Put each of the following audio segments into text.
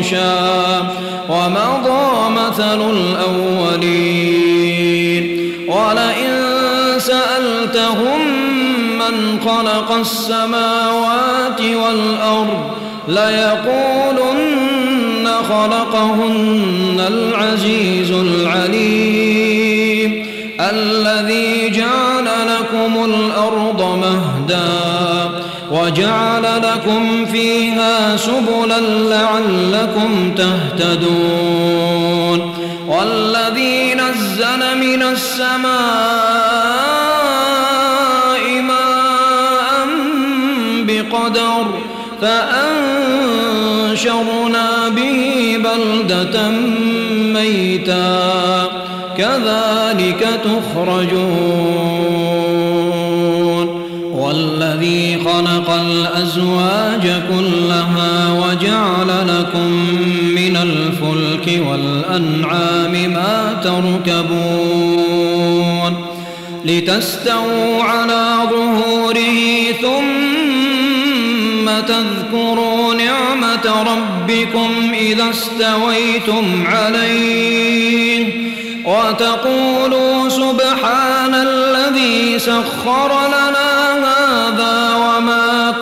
بطشا ومضى مثل الأولين ولئن سألتهم من خلق السماوات والأرض ليقولن خلقهن العزيز العليم الذي جعل لكم الأرض مهداً وجعل لكم فيها سبلا لعلكم تهتدون. والذي نزل من السماء ماء بقدر فأنشرنا به بلدة ميتا. كذلك تخرجون. والذي خلق الأزواج كلها وجعل لكم من الفلك والأنعام ما تركبون لتستووا على ظهوره ثم تذكروا نعمة ربكم إذا استويتم عليه وتقولوا سبحان الذي سخر لنا هذا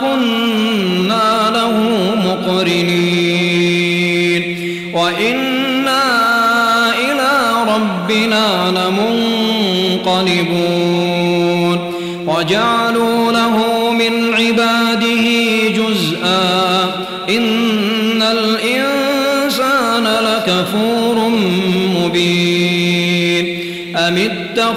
كنا له مقرنين. وإنا إلى ربنا لمنقلبون. وجعلوا له من عباده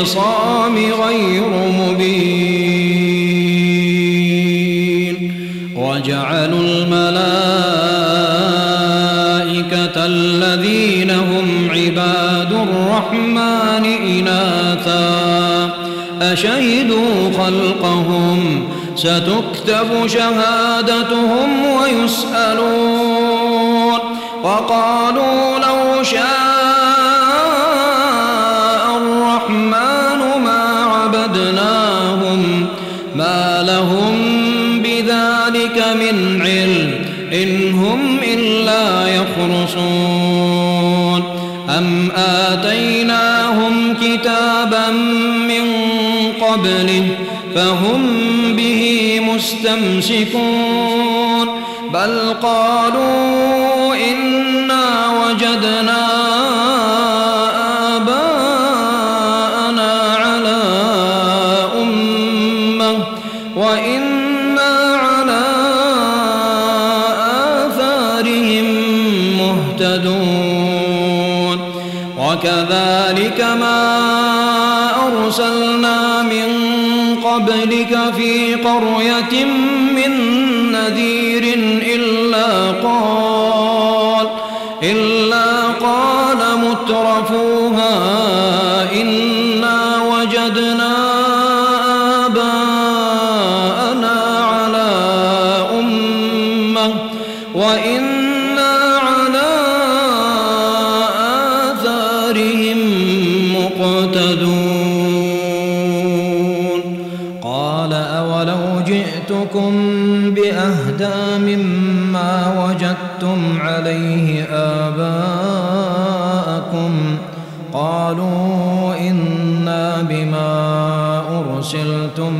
الخصام غير مبين. وجعلوا الملائكة الذين هم عباد الرحمن إناثا. أشهدوا خلقهم؟ ستكتب شهادتهم ويسألون. وقالوا لو آتيناهم كتابا من قبله فهم به مستمسكون بل قالوا إنا وجدنا آباءنا على أمة وإنا وكذلك ما أرسلنا من قبلك في قرية من نذير إلا قال آثارهم مقتدون. قال أولو جئتكم بأهدى مما وجدتم عليه آباءكم. قالوا إنا بما أرسلتم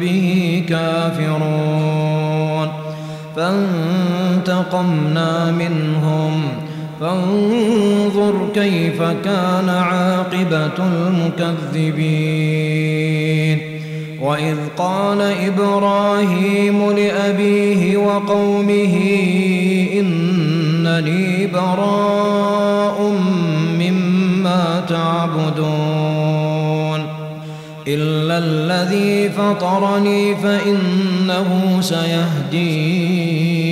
به كافرون. فانتقمنا منهم. فانظر كيف كان عاقبة المكذبين وإذ قال إبراهيم لأبيه وقومه إنني براء مما تعبدون إلا الذي فطرني فإنه سيهدين.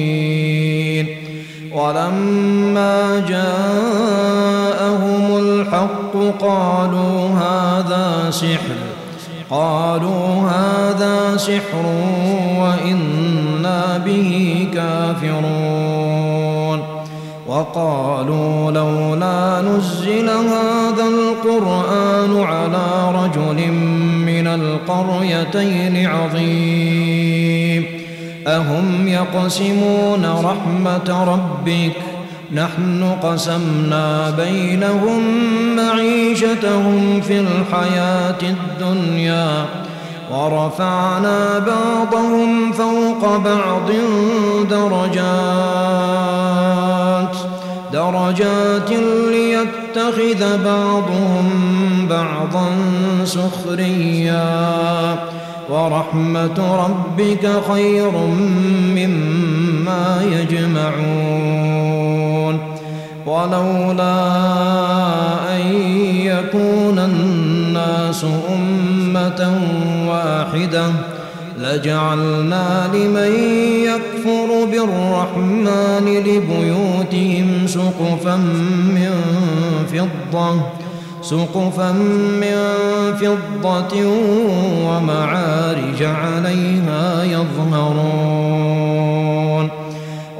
ولما جاءهم الحق قالوا هذا سحر قالوا هذا سحر وإنا به كافرون. وقالوا لولا نزل هذا القرآن على رجل من القريتين عظيم. أهم يقسمون رحمة ربك. نحن قسمنا بينهم معيشتهم في الحياة الدنيا ورفعنا بعضهم فوق بعض درجات. درجات ليتخذ بعضهم بعضا سخريا. ورحمة ربك خير مما يجمعون. ولولا أن يكون الناس أمة واحدة لجعلنا لمن يكفر بالرحمن لبيوتهم سقفا من فضة سقفا من فضة ومعارج عليها يظهرون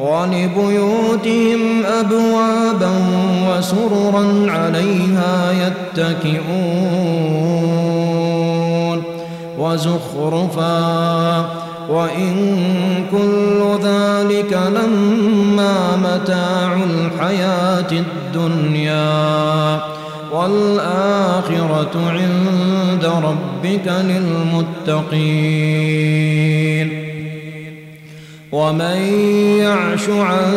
ولبيوتهم أبوابا وسررا عليها يتكئون وزخرفا وإن كل ذلك لما متاع الحياة الدنيا والآخرة عند ربك للمتقين. ومن يعش عن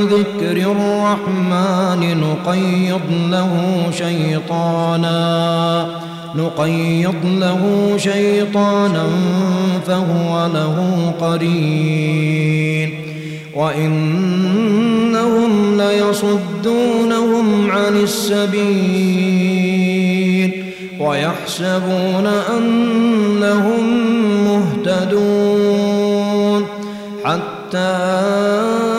ذكر الرحمن نقيض له شيطانا نقيض له شيطانا فهو له قرين. وإنهم ليصدونهم عن السبيل ويحسبون أنهم مهتدون حتى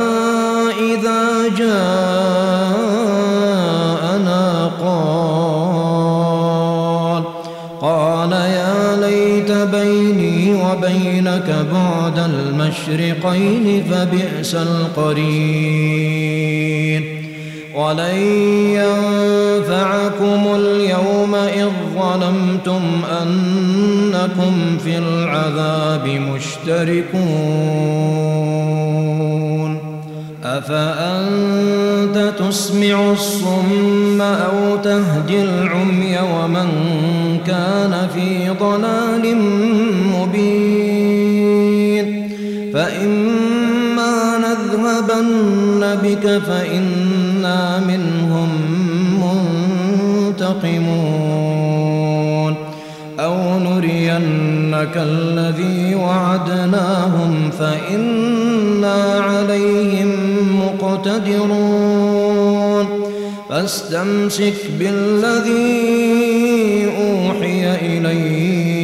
وبينك بعد المشرقين فبئس القرين ولن ينفعكم اليوم إذ ظلمتم أنكم في العذاب مشتركون. أفأنت تسمع الصم أو تهدي العمي ومن كان في ضلال مبين. فإما نذهبن بك فإنا منهم منتقمون. أو نرين لك الذي وعدناهم فإنا عليهم مقتدرون. فاستمسك بالذي أوحي إليك.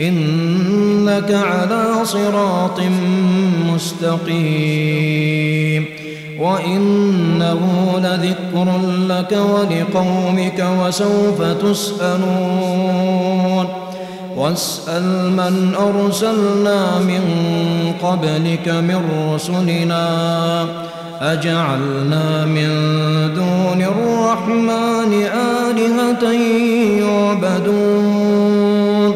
إنك على صراط مستقيم. وإنه لذكر لك ولقومك وسوف تسألون. واسأل من أرسلنا من قبلك من رسلنا. أجعلنا من دون الرحمن آلهة يعبدون.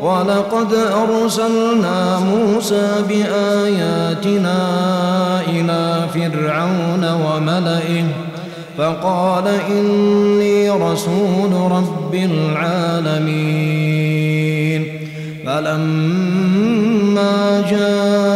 ولقد أرسلنا موسى بآياتنا إلى فرعون وملئه فقال إني رسول رب العالمين. فلما جاءهم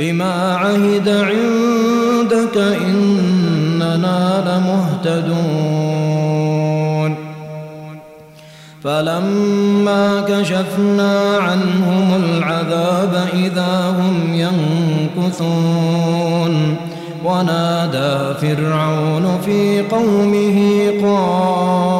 بما عهد عندك إننا لمهتدون. فلما كشفنا عنهم العذاب إذا هم ينكثون. ونادى فرعون في قومه قال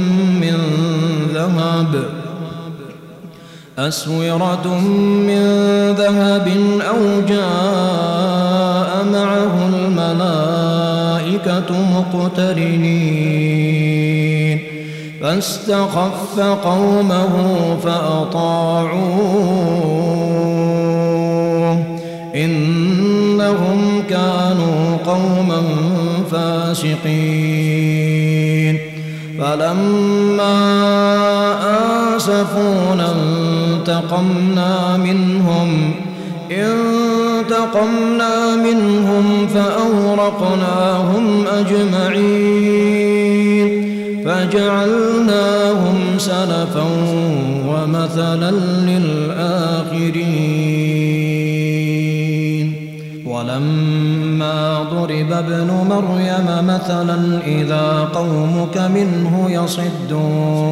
ذهب أسورة من ذهب أو جاء معه الملائكة مقترنين. فاستخف قومه فأطاعوه. إنهم كانوا قوما فاسقين. فلما آسفونا انتقمنا منهم انتقمنا منهم فأورقناهم أجمعين فجعلناهم سلفا ومثلا للآخرين. ولما ضرب ابن مريم مثلا إذا قومك منه يصدون.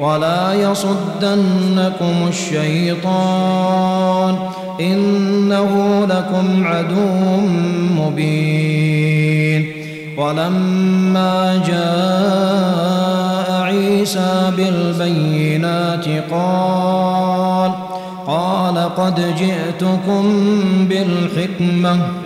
ولا يصدنكم الشيطان إنه لكم عدو مبين ولما جاء عيسى بالبينات قال قال قد جئتكم بالحكمة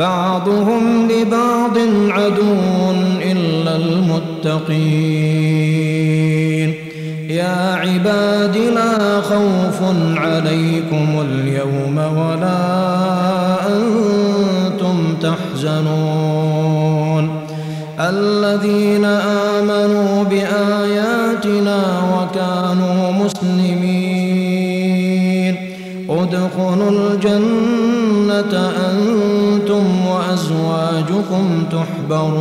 بعضهم لبعض عدو إلا المتقين. يا عباد لا خوف عليكم اليوم ولا أنتم تحزنون. الذين آمنوا بآياتنا وكانوا مسلمين. ادخلوا الجنة وأزواجكم تحبرون.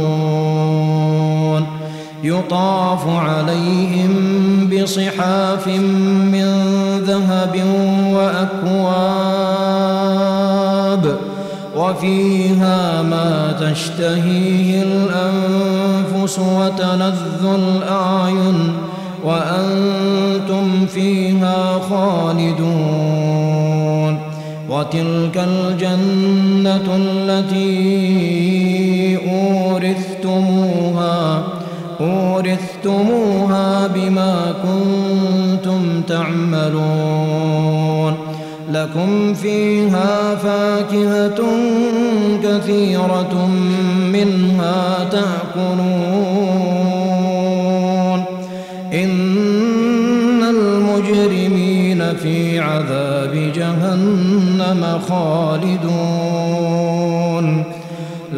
يطاف عليهم بصحاف من ذهب وأكواب وفيها ما تشتهيه الأنفس وتلذ الأعين وأنتم فيها خالدون. وتلك الجنة التي أورثتموها أورثتموها بما كنتم تعملون. لكم فيها فاكهة كثيرة منها تأكلون. إن المجرمين في عذاب جهنم خالدون.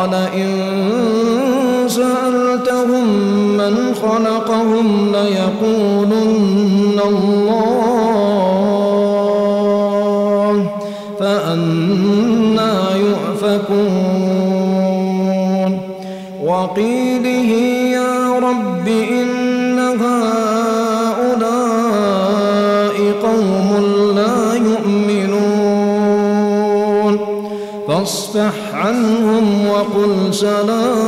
ولئن سألتهم من خلقهم ليقولن الله فأنا يؤفكون وقيله يا رب إن هؤلاء قوم لا يؤمنون فاصفح عنهم sana